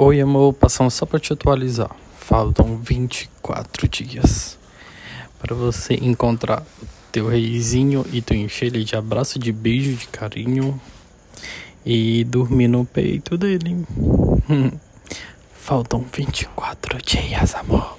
Oi, amor, passando só para te atualizar. Faltam 24 dias para você encontrar teu reizinho e tu encher ele de abraço, de beijo, de carinho e dormir no peito dele. Faltam 24 dias, amor.